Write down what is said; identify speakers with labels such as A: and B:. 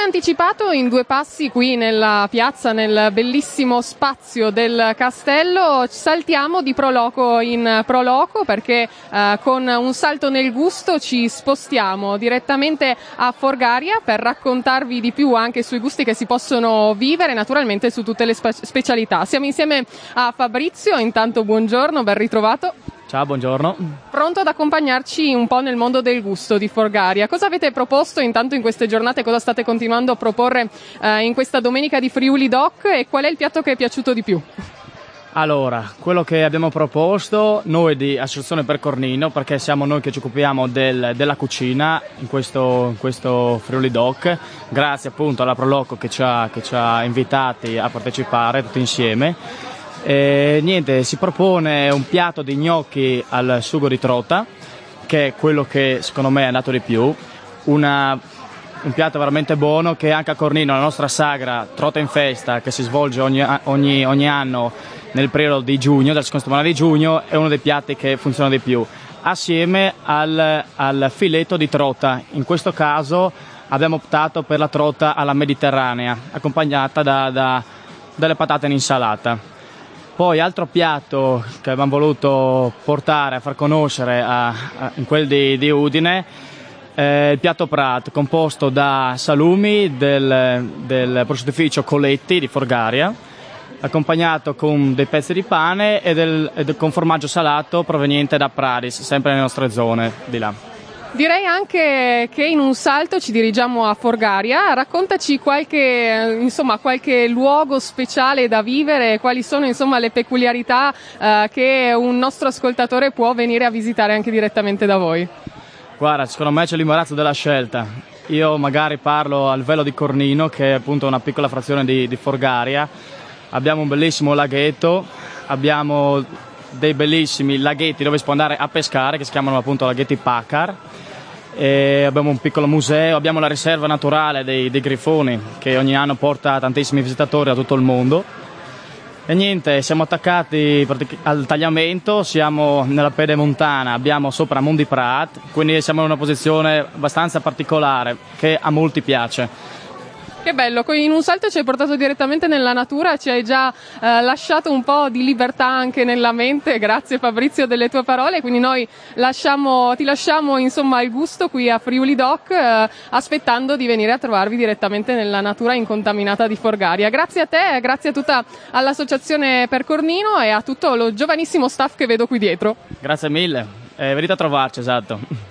A: come anticipato in due passi qui nella piazza, nel bellissimo spazio del castello, saltiamo di Proloco in Proloco perché eh, con un salto nel gusto ci spostiamo direttamente a Forgaria per raccontarvi di più anche sui gusti che si possono vivere, naturalmente su tutte le spe- specialità. Siamo insieme a Fabrizio, intanto buongiorno, ben ritrovato.
B: Ciao, buongiorno.
A: Pronto ad accompagnarci un po' nel mondo del gusto di Forgaria. Cosa avete proposto intanto in queste giornate? Cosa state continuando a proporre eh, in questa domenica di Friuli Doc? E qual è il piatto che è piaciuto di più?
B: Allora, quello che abbiamo proposto noi di Associazione per Cornino, perché siamo noi che ci occupiamo del, della cucina in questo, in questo, Friuli Doc, grazie appunto alla Proloco che ci, ha, che ci ha invitati a partecipare tutti insieme e, niente, si propone un piatto di gnocchi al sugo di trota, che è quello che secondo me è andato di più. Una, un piatto veramente buono che anche a Cornino, la nostra sagra Trota in Festa, che si svolge ogni, ogni, ogni anno nel periodo di giugno, dal secondo settimana di giugno, è uno dei piatti che funziona di più, assieme al, al filetto di trota. In questo caso abbiamo optato per la trota alla mediterranea, accompagnata da, da, dalle patate in insalata. Poi altro piatto che abbiamo voluto portare a far conoscere a, a, in quel di, di Udine è il piatto Prat composto da salumi del, del prosciuttificio Coletti di Forgaria accompagnato con dei pezzi di pane e, del, del, con formaggio salato proveniente da Pradis, sempre nelle nostre zone di là.
A: Direi anche che in un salto ci dirigiamo a Forgaria. Raccontaci qualche, insomma, qualche luogo speciale da vivere, quali sono insomma, le peculiarità eh, che un nostro ascoltatore può venire a visitare anche direttamente da voi.
B: Guarda, secondo me c'è l'imbarazzo della scelta. Io magari parlo al Velo di Cornino, che è appunto una piccola frazione di, di Forgaria. Abbiamo un bellissimo laghetto, abbiamo dei bellissimi laghetti dove si può andare a pescare, che si chiamano appunto laghetti Pacar e abbiamo un piccolo museo, abbiamo la riserva naturale dei, dei grifoni che ogni anno porta tantissimi visitatori da tutto il mondo. E niente, siamo attaccati al tagliamento, siamo nella pedemontana, abbiamo sopra Mondi Prat, quindi siamo in una posizione abbastanza particolare che a molti piace.
A: Che bello, in un salto ci hai portato direttamente nella natura, ci hai già eh, lasciato un po' di libertà anche nella mente, grazie Fabrizio delle tue parole, quindi noi lasciamo, ti lasciamo insomma il gusto qui a Friuli Doc eh, aspettando di venire a trovarvi direttamente nella natura incontaminata di Forgaria. Grazie a te, grazie a tutta l'associazione per Cornino e a tutto lo giovanissimo staff che vedo qui dietro.
B: Grazie mille, eh, venite a trovarci, esatto.